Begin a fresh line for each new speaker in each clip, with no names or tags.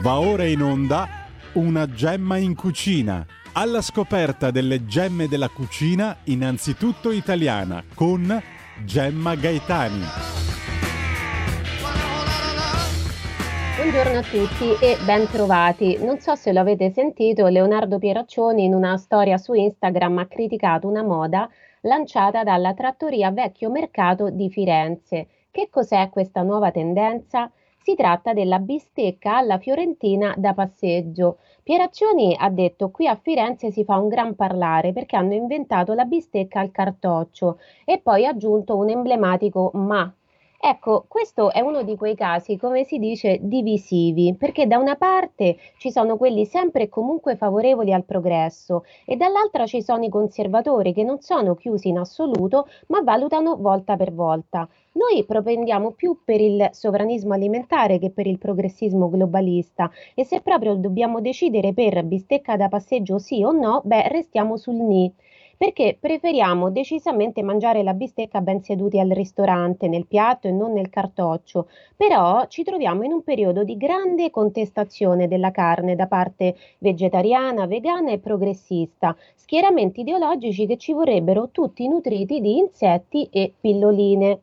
Va ora in onda una gemma in cucina. Alla scoperta delle gemme della cucina, innanzitutto italiana, con Gemma Gaetani.
Buongiorno a tutti e ben trovati. Non so se lo avete sentito, Leonardo Pieraccioni in una storia su Instagram ha criticato una moda lanciata dalla trattoria Vecchio Mercato di Firenze. Che cos'è questa nuova tendenza? Si tratta della bistecca alla fiorentina da passeggio. Pieraccioni ha detto qui a Firenze si fa un gran parlare perché hanno inventato la bistecca al cartoccio e poi aggiunto un emblematico ma Ecco, questo è uno di quei casi, come si dice, divisivi, perché da una parte ci sono quelli sempre e comunque favorevoli al progresso e dall'altra ci sono i conservatori che non sono chiusi in assoluto, ma valutano volta per volta. Noi propendiamo più per il sovranismo alimentare che per il progressismo globalista e se proprio dobbiamo decidere per bistecca da passeggio sì o no, beh, restiamo sul ni perché preferiamo decisamente mangiare la bistecca ben seduti al ristorante, nel piatto e non nel cartoccio. Però ci troviamo in un periodo di grande contestazione della carne da parte vegetariana, vegana e progressista, schieramenti ideologici che ci vorrebbero tutti nutriti di insetti e pilloline.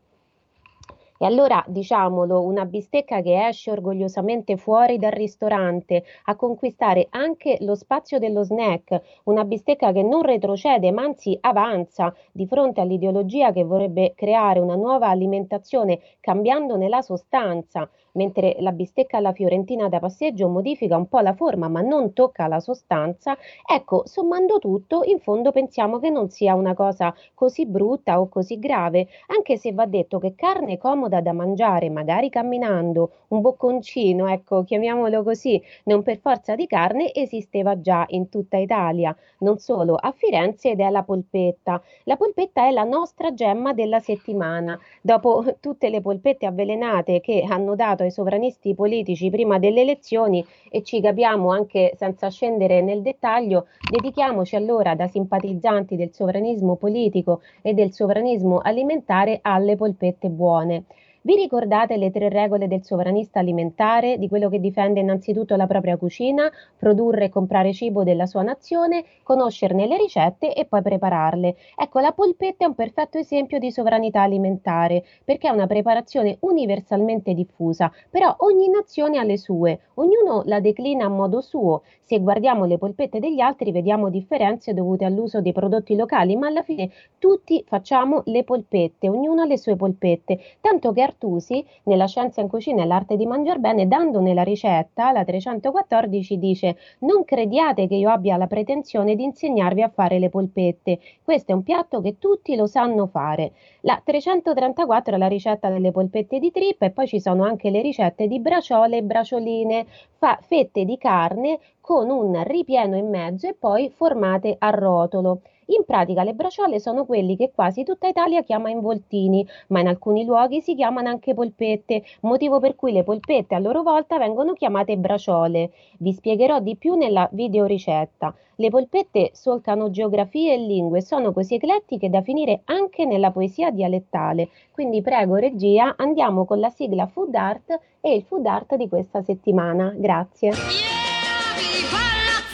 E allora diciamolo, una bistecca che esce orgogliosamente fuori dal ristorante a conquistare anche lo spazio dello snack, una bistecca che non retrocede ma anzi avanza di fronte all'ideologia che vorrebbe creare una nuova alimentazione cambiandone la sostanza, mentre la bistecca alla fiorentina da passeggio modifica un po' la forma ma non tocca la sostanza, ecco, sommando tutto, in fondo pensiamo che non sia una cosa così brutta o così grave, anche se va detto che carne comoda da mangiare, magari camminando, un bocconcino, ecco, chiamiamolo così, non per forza di carne, esisteva già in tutta Italia, non solo a Firenze ed è la polpetta. La polpetta è la nostra gemma della settimana. Dopo tutte le polpette avvelenate che hanno dato ai sovranisti politici prima delle elezioni e ci capiamo anche senza scendere nel dettaglio, dedichiamoci allora da simpatizzanti del sovranismo politico e del sovranismo alimentare alle polpette buone. Vi ricordate le tre regole del sovranista alimentare, di quello che difende innanzitutto la propria cucina, produrre e comprare cibo della sua nazione, conoscerne le ricette e poi prepararle? Ecco, la polpetta è un perfetto esempio di sovranità alimentare, perché è una preparazione universalmente diffusa, però ogni nazione ha le sue, ognuno la declina a modo suo. Se guardiamo le polpette degli altri vediamo differenze dovute all'uso dei prodotti locali, ma alla fine tutti facciamo le polpette, ognuno ha le sue polpette, tanto che Artusi, nella Scienza in cucina e l'arte di mangiar bene, dandone la ricetta, la 314 dice non crediate che io abbia la pretensione di insegnarvi a fare le polpette, questo è un piatto che tutti lo sanno fare. La 334 è la ricetta delle polpette di trippa e poi ci sono anche le ricette di braciole e bracioline, fa fette di carne con un ripieno in mezzo e poi formate a rotolo. In pratica le braciole sono quelli che quasi tutta Italia chiama involtini, ma in alcuni luoghi si chiamano anche polpette, motivo per cui le polpette a loro volta vengono chiamate braciole. Vi spiegherò di più nella videoricetta. Le polpette solcano geografie e lingue, sono così eclettiche da finire anche nella poesia dialettale. Quindi prego regia, andiamo con la sigla Food Art e il Food Art di questa settimana. Grazie.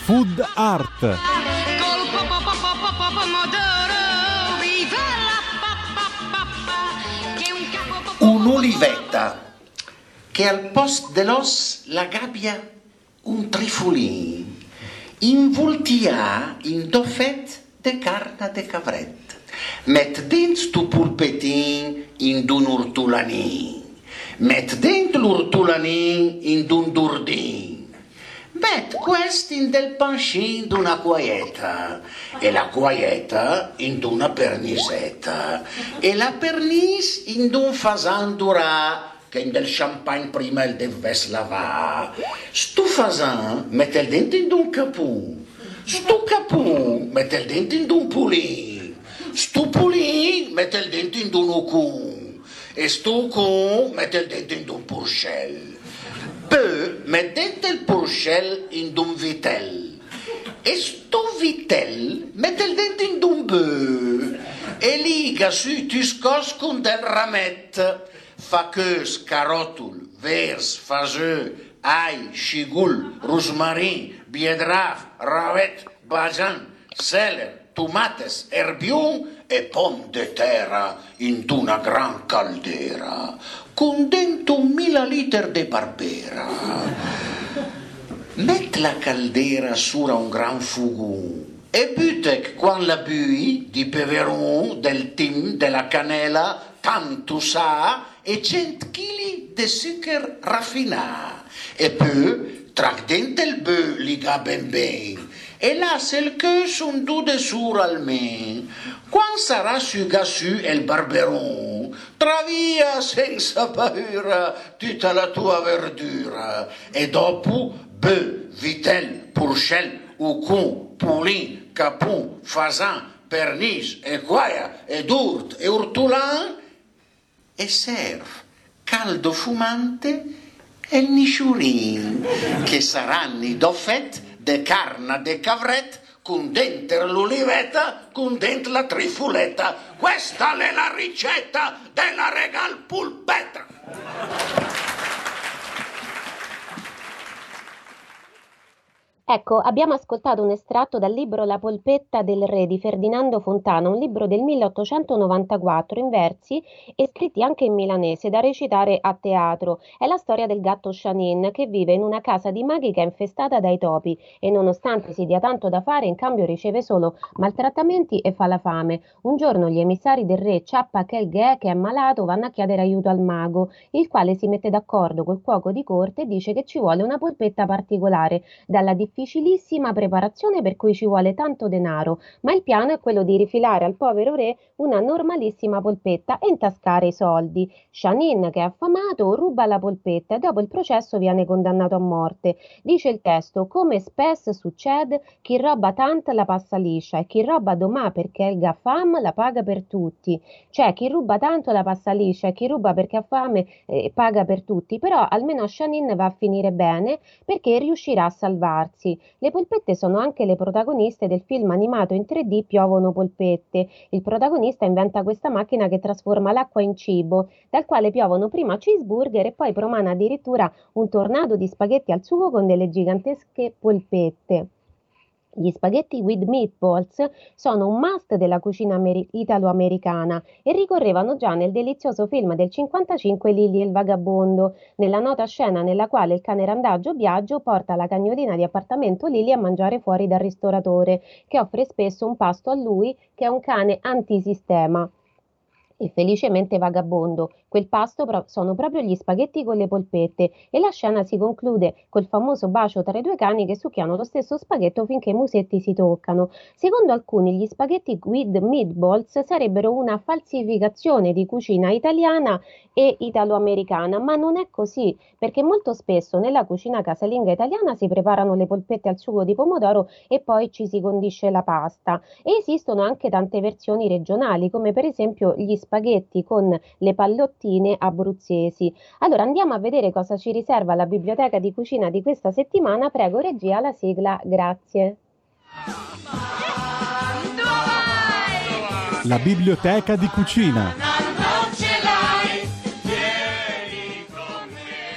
Food Art.
Un'olivetta che al post dell'os la gabbia un trifulin involtia in doffet de carne de cavret met dins tu pulpetin in d'un urtulanin met dent l'urtulanin in d'un durdin met questi in del pancin d'una quaieta e la quaieta in d'una pernisetta. E la pernis in d'un fasan durà che in del champagne prima il deves lavà stu fasan mette il dente in d'un capù. Stu capù mette il dente in d'un pulin stu pulin mette il dente in d'un ucun e stu ucun mette il dente in d'un purcell Poi mettete il porcel in un vitel e sto vitel mette il dente in un bœuf e liga su tu scoscun del ramet faqueus, carotul, vers, faseux, ail, chigul, rosmarin, biedraf, ravet, bajan, seler, tomates, erbium e pom de terra in una gran caldera, con dentro mila liter de barbera. Met la caldera sura un gran fugù e butec quan la bui di peveron, del tim, della canela, tanto sa e cent chili de sucre raffinà. E poi, trac dentro il bœuf liga ben ben, e le que son du de sur almen. Quan sarà su gassu il barberon, travia senza paura tutta la tua verdura. E dopo, bœuf, vitel, pourchel, ucun, poulin, capon, fasan, pernice, equaia, ed urt e urtulan, e serve caldo fumante e il nisciurin, che saranno doffet de carna de cavret con dentro l'olivetta, con dentro la trifuletta. Questa è la ricetta della regal pulpetta.
Ecco, abbiamo ascoltato un estratto dal libro La polpetta del re di Ferdinando Fontana, un libro del 1894 in versi e scritti anche in milanese da recitare a teatro. È la storia del gatto Chanin che vive in una casa di maghi che è infestata dai topi e nonostante si dia tanto da fare, in cambio riceve solo maltrattamenti e fa la fame. Un giorno gli emissari del re Ciappa Kelghe, che è malato, vanno a chiedere aiuto al mago, il quale si mette d'accordo col cuoco di corte e dice che ci vuole una polpetta particolare dalla difficoltà difficilissima preparazione per cui ci vuole tanto denaro, ma il piano è quello di rifilare al povero re una normalissima polpetta e intascare i soldi. Shanin, che è affamato, ruba la polpetta e dopo il processo viene condannato a morte. Dice il testo, come spesso succede, chi roba tanto la passa liscia e chi roba domà perché il gaffam la paga per tutti. Cioè chi ruba tanto la passa liscia e chi ruba perché ha fame eh, paga per tutti, però almeno Shanin va a finire bene perché riuscirà a salvarsi. Le polpette sono anche le protagoniste del film animato in 3D Piovono polpette. Il protagonista inventa questa macchina che trasforma l'acqua in cibo, dal quale piovono prima cheeseburger e poi promana addirittura un tornado di spaghetti al sugo con delle gigantesche polpette. Gli spaghetti with meatballs sono un must della cucina ameri- italo-americana e ricorrevano già nel delizioso film del 55 Lily e il vagabondo, nella nota scena nella quale il cane randagio Biagio porta la cagnolina di appartamento Lily a mangiare fuori dal ristoratore, che offre spesso un pasto a lui che è un cane antisistema e felicemente vagabondo. Quel pasto pro- sono proprio gli spaghetti con le polpette e la scena si conclude col famoso bacio tra i due cani che succhiano lo stesso spaghetto finché i musetti si toccano. Secondo alcuni gli spaghetti with meatballs sarebbero una falsificazione di cucina italiana e italo-americana, ma non è così, perché molto spesso nella cucina casalinga italiana si preparano le polpette al sugo di pomodoro e poi ci si condisce la pasta. E esistono anche tante versioni regionali, come per esempio gli spaghetti con le pallottine abruzzesi. Allora andiamo a vedere cosa ci riserva la biblioteca di cucina di questa settimana. Prego regia la sigla, grazie.
La biblioteca di cucina.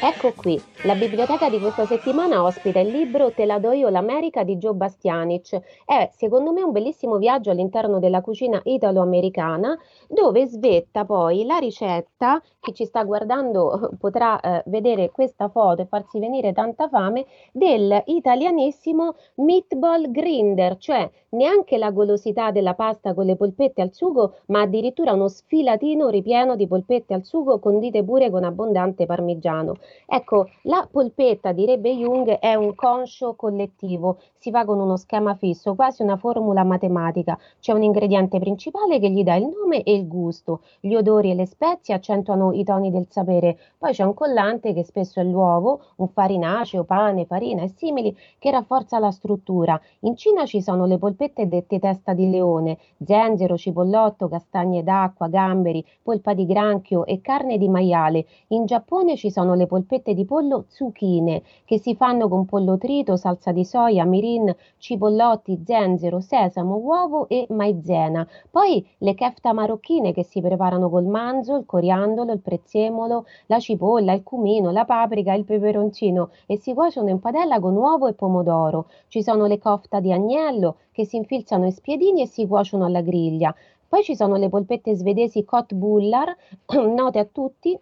Ecco qui, la biblioteca di questa settimana ospita il libro Te la do io l'America di Joe Bastianic. È secondo me un bellissimo viaggio all'interno della cucina italo-americana dove svetta poi la ricetta, chi ci sta guardando potrà eh, vedere questa foto e farsi venire tanta fame, del italianissimo meatball grinder, cioè neanche la golosità della pasta con le polpette al sugo, ma addirittura uno sfilatino ripieno di polpette al sugo condite pure con abbondante parmigiano. Ecco, la polpetta, direbbe Jung, è un conscio collettivo, si fa con uno schema fisso, quasi una formula matematica. C'è un ingrediente principale che gli dà il nome e il gusto, gli odori e le spezie accentuano i toni del sapere, poi c'è un collante che spesso è l'uovo, un farinaceo, pane, farina e simili che rafforza la struttura. In Cina ci sono le polpette dette testa di leone, zenzero, cipollotto, castagne d'acqua, gamberi, polpa di granchio e carne di maiale. In Giappone ci sono le polpette
polpette di pollo zucchine che si fanno con pollo trito, salsa di soia, mirin, cipollotti, zenzero, sesamo, uovo e maizena. Poi le kefta marocchine che si preparano col manzo, il coriandolo, il prezzemolo, la cipolla, il cumino, la paprika, il peperoncino e si cuociono in padella con uovo e pomodoro. Ci sono le kofta di agnello che si infilzano in spiedini e si cuociono alla griglia. Poi ci sono le polpette svedesi Kot Bullar, note a tutti,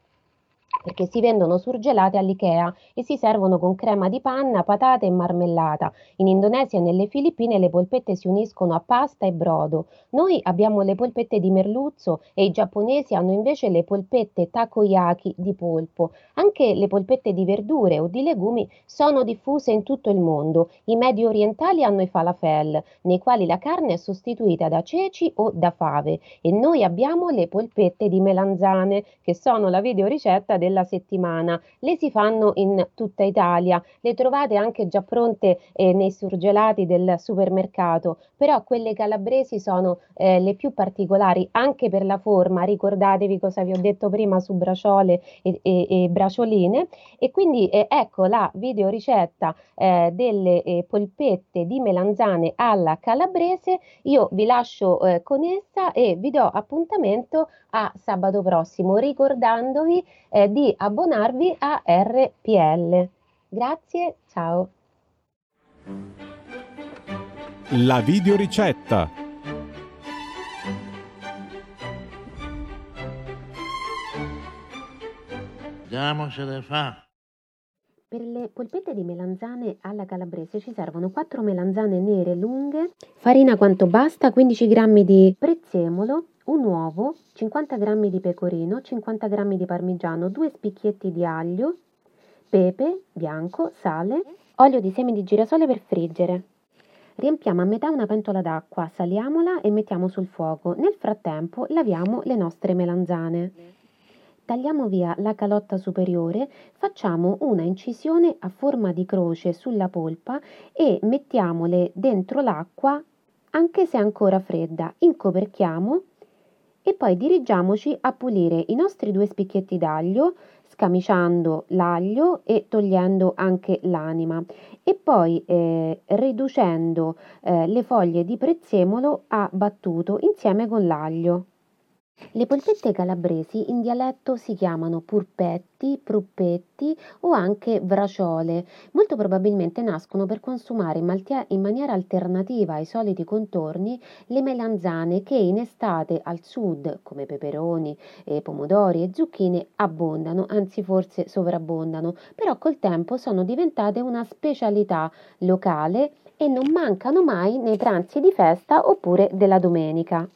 perché si vendono surgelate all'IKEA e si servono con crema di panna, patate e marmellata. In Indonesia e nelle Filippine le polpette si uniscono a pasta e brodo. Noi abbiamo le polpette di merluzzo e i giapponesi hanno invece le polpette takoyaki di polpo. Anche le polpette di verdure o di legumi sono diffuse in tutto il mondo. I medio orientali hanno i falafel, nei quali la carne è sostituita da ceci o da fave e noi abbiamo le polpette di melanzane, che sono la videoricetta della settimana. Le si fanno in tutta Italia, le trovate anche già pronte eh, nei surgelati del supermercato, però quelle calabresi sono eh, le più particolari anche per la forma. Ricordatevi cosa vi ho detto prima su braciole e, e, e bracioline e quindi eh, ecco la videoricetta eh, delle eh, polpette di melanzane alla calabrese. Io vi lascio eh, con essa e vi do appuntamento a sabato prossimo ricordandovi eh, di abbonarvi a RPL. Grazie, ciao.
La videoricetta.
Vediamo se le fa.
Per le polpette di melanzane alla calabrese ci servono 4 melanzane nere lunghe, farina quanto basta, 15 g di prezzemolo, un uovo, 50 g di pecorino, 50 g di parmigiano, 2 spicchietti di aglio, pepe bianco, sale, olio di semi di girasole per friggere. Riempiamo a metà una pentola d'acqua, saliamola e mettiamo sul fuoco. Nel frattempo laviamo le nostre melanzane. Tagliamo via la calotta superiore, facciamo una incisione a forma di croce sulla polpa e mettiamole dentro l'acqua anche se ancora fredda. Incoperchiamo e poi dirigiamoci a pulire i nostri due spicchietti d'aglio scamiciando l'aglio e togliendo anche l'anima e poi eh, riducendo eh, le foglie di prezzemolo a battuto insieme con l'aglio. Le polpette calabresi in dialetto si chiamano purpetti, pruppetti o anche braciole. Molto probabilmente nascono per consumare in, maltia- in maniera alternativa ai soliti contorni le melanzane che in estate al sud, come peperoni, e pomodori e zucchine, abbondano, anzi forse sovrabbondano, però col tempo sono diventate una specialità locale e non mancano mai nei pranzi di festa oppure della domenica.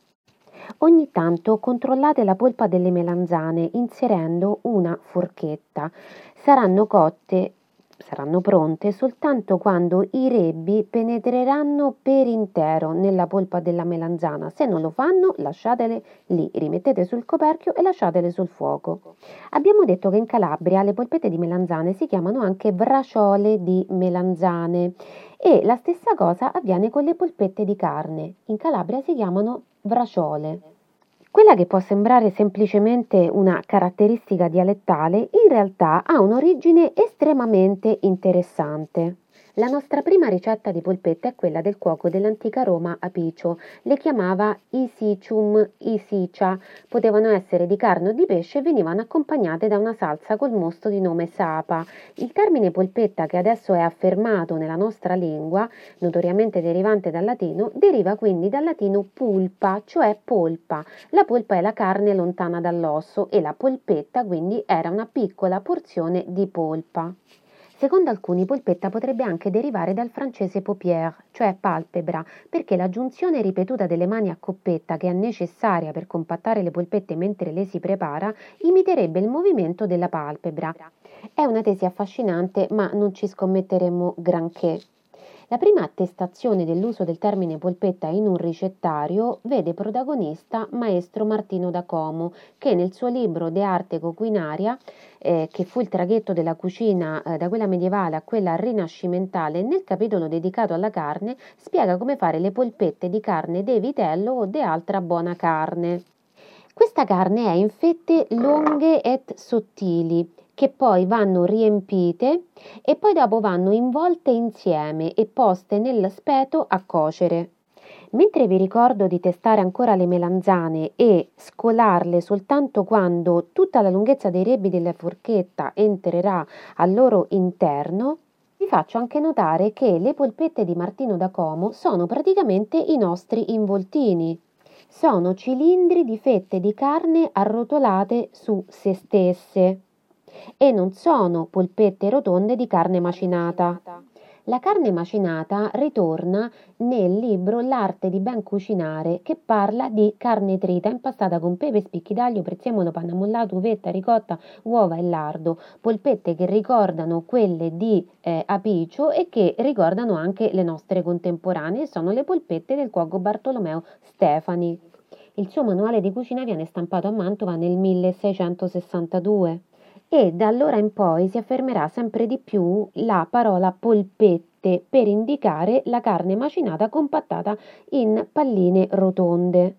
Ogni tanto controllate la polpa delle melanzane inserendo una forchetta. Saranno cotte saranno pronte soltanto quando i rebbi penetreranno per intero nella polpa della melanzana. Se non lo fanno, lasciatele lì, rimettete sul coperchio e lasciatele sul fuoco. Abbiamo detto che in Calabria le polpette di melanzane si chiamano anche braciole di melanzane e la stessa cosa avviene con le polpette di carne. In Calabria si chiamano braciole. Quella che può sembrare semplicemente una caratteristica dialettale in realtà ha un'origine estremamente interessante. La nostra prima ricetta di polpette è quella del cuoco dell'antica Roma Apicio. Le chiamava isicium, isicia. Potevano essere di carne o di pesce e venivano accompagnate da una salsa col mosto di nome sapa. Il termine polpetta, che adesso è affermato nella nostra lingua, notoriamente derivante dal latino, deriva quindi dal latino pulpa, cioè polpa. La polpa è la carne lontana dall'osso e la polpetta quindi era una piccola porzione di polpa. Secondo alcuni polpetta potrebbe anche derivare dal francese paupière, cioè palpebra, perché la giunzione ripetuta delle mani a coppetta che è necessaria per compattare le polpette mentre le si prepara imiterebbe il movimento della palpebra. È una tesi affascinante, ma non ci scommetteremo granché. La prima attestazione dell'uso del termine polpetta in un ricettario vede protagonista maestro Martino da Como, che nel suo libro De arte coquinaria, eh, che fu il traghetto della cucina eh, da quella medievale a quella rinascimentale, nel capitolo dedicato alla carne, spiega come fare le polpette di carne de vitello o di altra buona carne. Questa carne è in fette lunghe et sottili, che poi vanno riempite e poi dopo vanno involte insieme e poste nel speto a cuocere. Mentre vi ricordo di testare ancora le melanzane e scolarle soltanto quando tutta la lunghezza dei rebbi della forchetta entrerà al loro interno, vi faccio anche notare che le polpette di Martino da Como sono praticamente i nostri involtini. Sono cilindri di fette di carne arrotolate su se stesse e non sono polpette rotonde di carne macinata. La carne macinata ritorna nel libro L'arte di ben cucinare che parla di carne trita impastata con pepe, spicchi d'aglio, prezzemolo, panna mollato, uvetta, ricotta, uova e lardo, polpette che ricordano quelle di eh, Apicio e che ricordano anche le nostre contemporanee, sono le polpette del cuoco Bartolomeo Stefani. Il suo manuale di cucina viene stampato a Mantova nel 1662 e da allora in poi si affermerà sempre di più la parola polpette per indicare la carne macinata compattata in palline rotonde.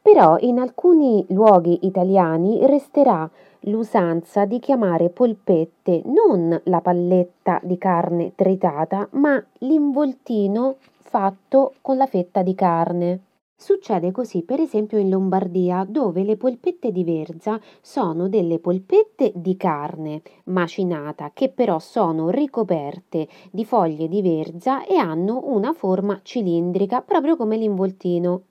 Però in alcuni luoghi italiani resterà l'usanza di chiamare polpette non la palletta di carne tritata, ma l'involtino fatto con la fetta di carne. Succede così per esempio in Lombardia, dove le polpette di verza sono delle polpette di carne macinata che però sono ricoperte di foglie di verza e hanno una forma cilindrica, proprio come l'involtino.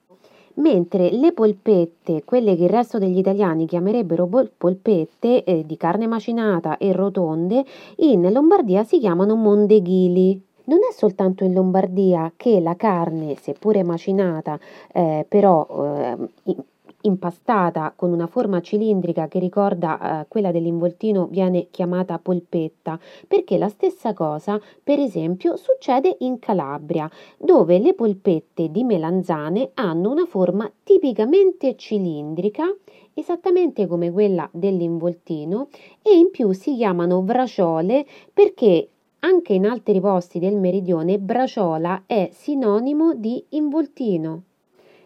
Mentre le polpette, quelle che il resto degli italiani chiamerebbero polpette eh, di carne macinata e rotonde, in Lombardia si chiamano mondeghili. Non è soltanto in Lombardia che la carne, seppure macinata, eh, però eh, impastata con una forma cilindrica che ricorda eh, quella dell'involtino viene chiamata polpetta, perché la stessa cosa, per esempio, succede in Calabria, dove le polpette di melanzane hanno una forma tipicamente cilindrica esattamente come quella dell'involtino e in più si chiamano braciole perché anche in altri posti del meridione braciola è sinonimo di involtino.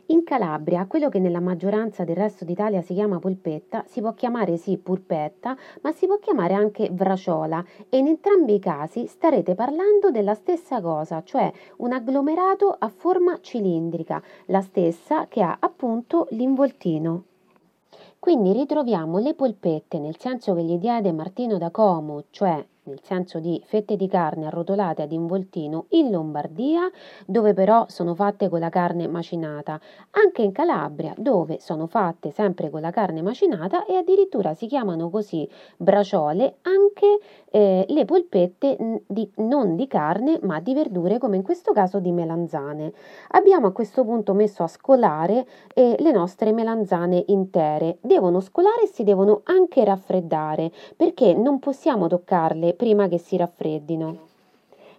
In Calabria, quello che nella maggioranza del resto d'Italia si chiama polpetta, si può chiamare sì purpetta, ma si può chiamare anche braciola e in entrambi i casi starete parlando della stessa cosa, cioè un agglomerato a forma cilindrica, la stessa che ha appunto l'involtino. Quindi ritroviamo le polpette nel senso che gli diede Martino da Como, cioè nel senso di fette di carne arrotolate ad involtino in Lombardia, dove però sono fatte con la carne macinata, anche in Calabria, dove sono fatte sempre con la carne macinata e addirittura si chiamano così braciole anche eh, le polpette di, non di carne ma di verdure, come in questo caso di melanzane. Abbiamo a questo punto messo a scolare eh, le nostre melanzane intere. Devono scolare e si devono anche raffreddare perché non possiamo toccarle prima che si raffreddino.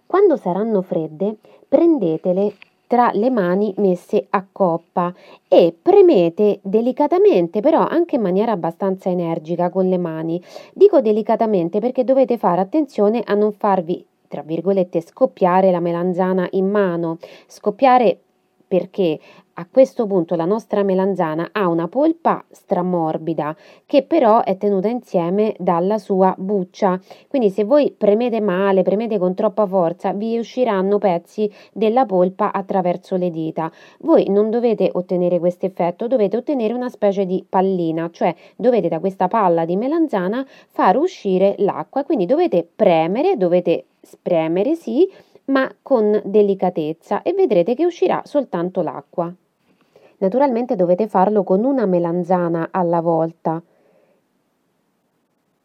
Quando saranno fredde, prendetele tra le mani messe a coppa e premete delicatamente, però anche in maniera abbastanza energica con le mani. Dico delicatamente perché dovete fare attenzione a non farvi tra virgolette scoppiare la melanzana in mano. Scoppiare perché a questo punto la nostra melanzana ha una polpa stramorbida che però è tenuta insieme dalla sua buccia. Quindi se voi premete male, premete con troppa forza, vi usciranno pezzi della polpa attraverso le dita. Voi non dovete ottenere questo effetto, dovete ottenere una specie di pallina, cioè dovete da questa palla di melanzana far uscire l'acqua, quindi dovete premere, dovete spremere sì, ma con delicatezza e vedrete che uscirà soltanto l'acqua. Naturalmente dovete farlo con una melanzana alla volta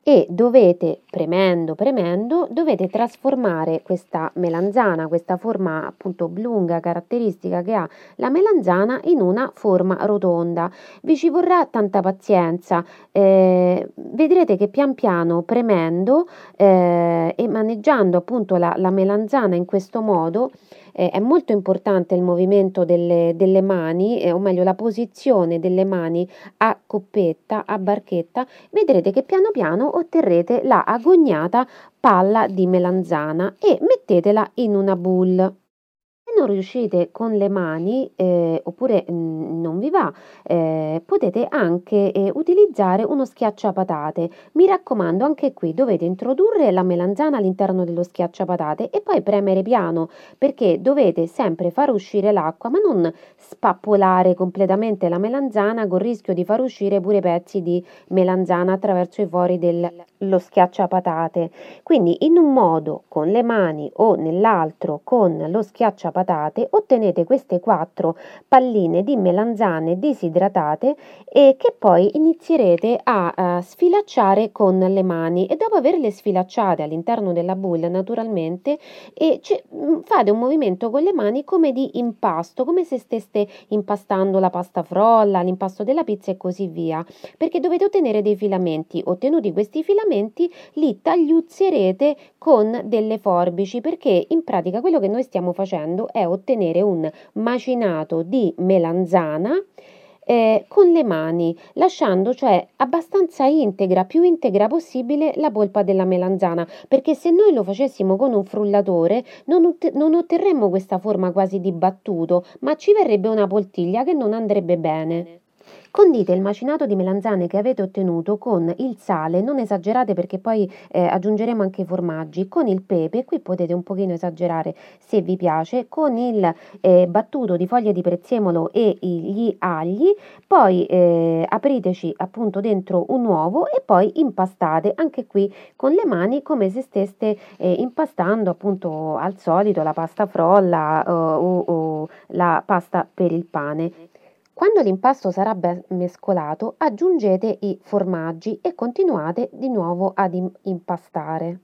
e dovete, premendo, premendo, dovete trasformare questa melanzana, questa forma appunto oblunga caratteristica che ha la melanzana in una forma rotonda. Vi ci vorrà tanta pazienza, eh, vedrete che pian piano premendo eh, e maneggiando appunto la, la melanzana in questo modo, eh, è molto importante il movimento delle, delle mani, eh, o meglio la posizione delle mani a coppetta, a barchetta, vedrete che piano piano otterrete la agognata palla di melanzana e mettetela in una boule non riuscite con le mani eh, oppure mh, mm, non vi va, eh, potete anche eh, utilizzare uno schiacciapatate. Mi raccomando, anche qui dovete introdurre la melanzana all'interno dello schiacciapatate e poi premere piano perché dovete sempre far uscire l'acqua, ma non spappolare completamente la melanzana con rischio di far uscire pure pezzi di melanzana attraverso i fori dello schiacciapatate. Quindi in un modo con le mani o nell'altro con lo schiacciapatate ottenete queste quattro palline di melanzane disidratate e che poi inizierete a, a sfilacciare con le mani e dopo averle sfilacciate all'interno della bowl naturalmente c- mm, fate un movimento con le mani come di impasto, come se steste impastando la pasta frolla, l'impasto della pizza e così via, perché dovete ottenere dei filamenti. Ottenuti questi filamenti li tagliuzzerete con delle forbici perché in pratica quello che noi stiamo facendo è ottenere un macinato di melanzana eh, con le mani, lasciando cioè abbastanza integra, più integra possibile la polpa della melanzana, perché se noi lo facessimo con un frullatore non, ot- non otterremmo questa forma quasi di battuto, ma ci verrebbe una poltiglia che non andrebbe bene. Condite il macinato di melanzane che avete ottenuto con il sale, non esagerate perché poi eh, aggiungeremo anche i formaggi, con il pepe, qui potete un pochino esagerare se vi piace, con il eh, battuto di foglie di prezzemolo e gli agli, poi eh, apriteci appunto dentro un uovo e poi impastate anche qui con le mani come se steste eh, impastando appunto al solito la pasta frolla uh, o, o la pasta per il pane. Quando l'impasto sarà ben mescolato, aggiungete i formaggi e continuate di nuovo ad impastare.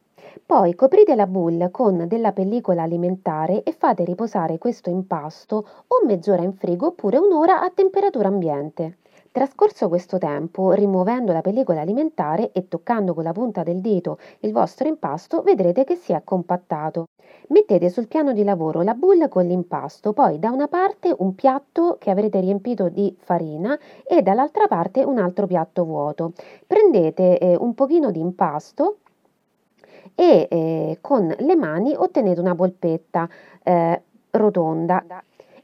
Poi coprite la boule con della pellicola alimentare e fate riposare questo impasto o mezz'ora in frigo oppure un'ora a temperatura ambiente. Trascorso questo tempo, rimuovendo la pellicola alimentare e toccando con la punta del dito il vostro impasto, vedrete che si è compattato. Mettete sul piano di lavoro la boule con l'impasto, poi da una parte un piatto che avrete riempito di farina e dall'altra parte un altro piatto vuoto. Prendete eh, un pochino di impasto e eh, con le mani ottenete una polpetta eh, rotonda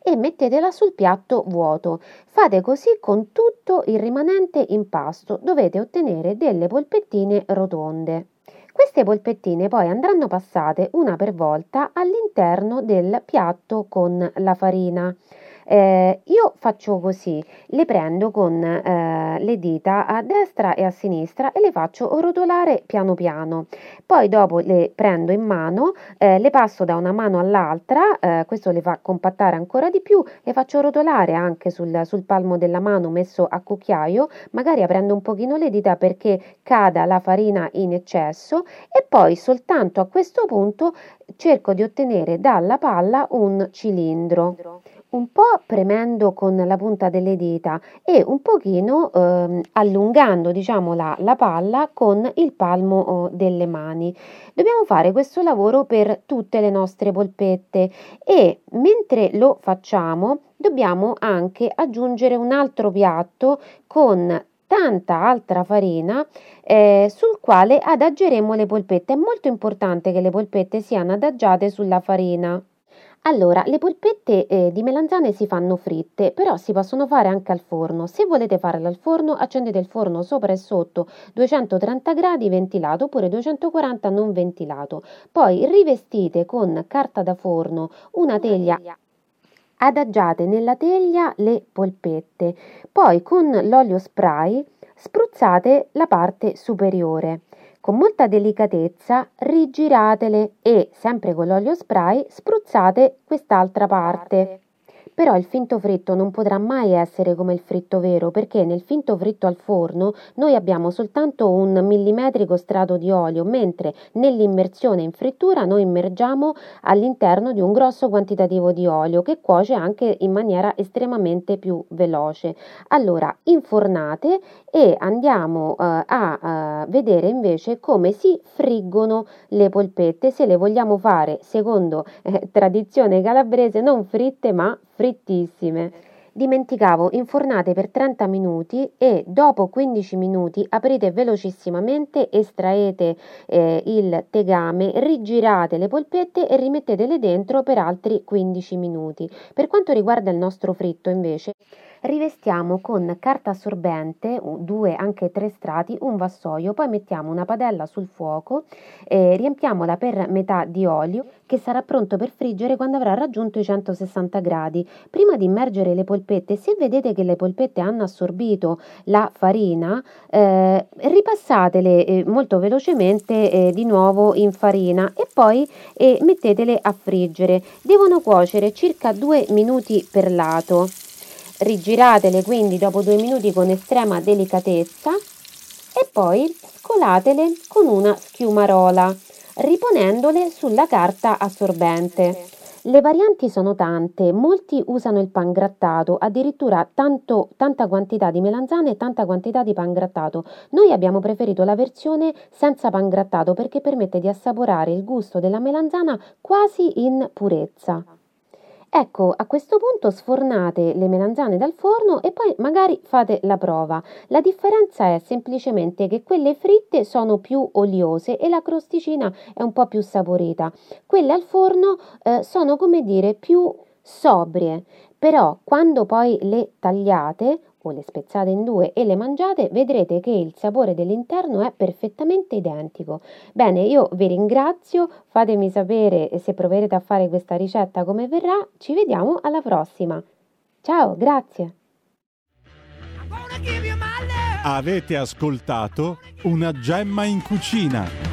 e mettetela sul piatto vuoto. Fate così con tutto il rimanente impasto. Dovete ottenere delle polpettine rotonde. Queste polpettine poi andranno passate una per volta all'interno del piatto con la farina. Eh, io faccio così, le prendo con eh, le dita a destra e a sinistra e le faccio rotolare piano piano. Poi dopo le prendo in mano, eh, le passo da una mano all'altra, eh, questo le fa compattare ancora di più, le faccio rotolare anche sul, sul palmo della mano messo a cucchiaio, magari aprendo un pochino le dita perché cada la farina in eccesso e poi soltanto a questo punto cerco di ottenere dalla palla un cilindro un po' premendo con la punta delle dita e un pochino eh, allungando diciamo la, la, palla con il palmo oh, delle mani. Dobbiamo fare questo lavoro per tutte le nostre polpette e mentre lo facciamo dobbiamo anche aggiungere un altro piatto con tanta altra farina eh, sul quale adageremo le polpette. È molto importante che le polpette siano adagiate sulla farina. Allora, le polpette eh, di melanzane si fanno fritte, però si possono fare anche al forno. Se volete farle al forno, accendete il forno sopra e sotto 230 gradi ventilato oppure 240 non ventilato. Poi rivestite con carta da forno una teglia adagiate nella teglia le polpette. Poi con l'olio spray spruzzate la parte superiore. Con molta delicatezza rigiratele e, sempre con l'olio spray, spruzzate quest'altra parte. Però il finto fritto non potrà mai essere come il fritto vero perché nel finto fritto al forno noi abbiamo soltanto un millimetrico strato di olio, mentre nell'immersione in frittura noi immergiamo all'interno di un grosso quantitativo di olio che cuoce anche in maniera estremamente più veloce. Allora, infornate e andiamo uh, a uh, vedere invece come si friggono le polpette se le vogliamo fare secondo eh, tradizione calabrese non fritte ma frittissime. dimenticavo, infornate per 30 minuti e dopo 15 minuti aprite velocissimamente, estraete eh, il tegame, rigirate le polpette e rimettetele dentro per altri 15 minuti. Per quanto riguarda il nostro fritto invece, rivestiamo con carta assorbente, due anche tre strati, un vassoio, poi mettiamo una padella sul fuoco, eh, riempiamola per metà di olio che sarà pronto per friggere quando avrà raggiunto i 160 gradi. Prima di immergere le polpette, se vedete che le polpette hanno assorbito la farina, eh, ripassatele eh, molto velocemente eh, di nuovo in farina e poi eh, mettetele a friggere. Devono cuocere circa due minuti per lato. Rigiratele quindi dopo due minuti con estrema delicatezza e poi scolatele con una schiumarola, riponendole sulla carta assorbente. Le varianti sono tante, molti usano il pan grattato, addirittura tanto, tanta quantità di melanzane e tanta quantità di pan grattato. Noi abbiamo preferito la versione senza pan grattato perché permette di assaporare il gusto della melanzana quasi in purezza. Ecco, a questo punto sfornate le melanzane dal forno e poi magari fate la prova. La differenza è semplicemente che quelle fritte sono più oliose e la crosticina è un po' più saporita. Quelle al forno eh, sono, come dire, più sobrie, però quando poi le tagliate o le spezzate in due e le mangiate, vedrete che il sapore dell'interno è perfettamente identico. Bene, io vi ringrazio, fatemi sapere se proverete a fare questa ricetta come verrà, ci vediamo alla prossima. Ciao, grazie.
Avete ascoltato una gemma in cucina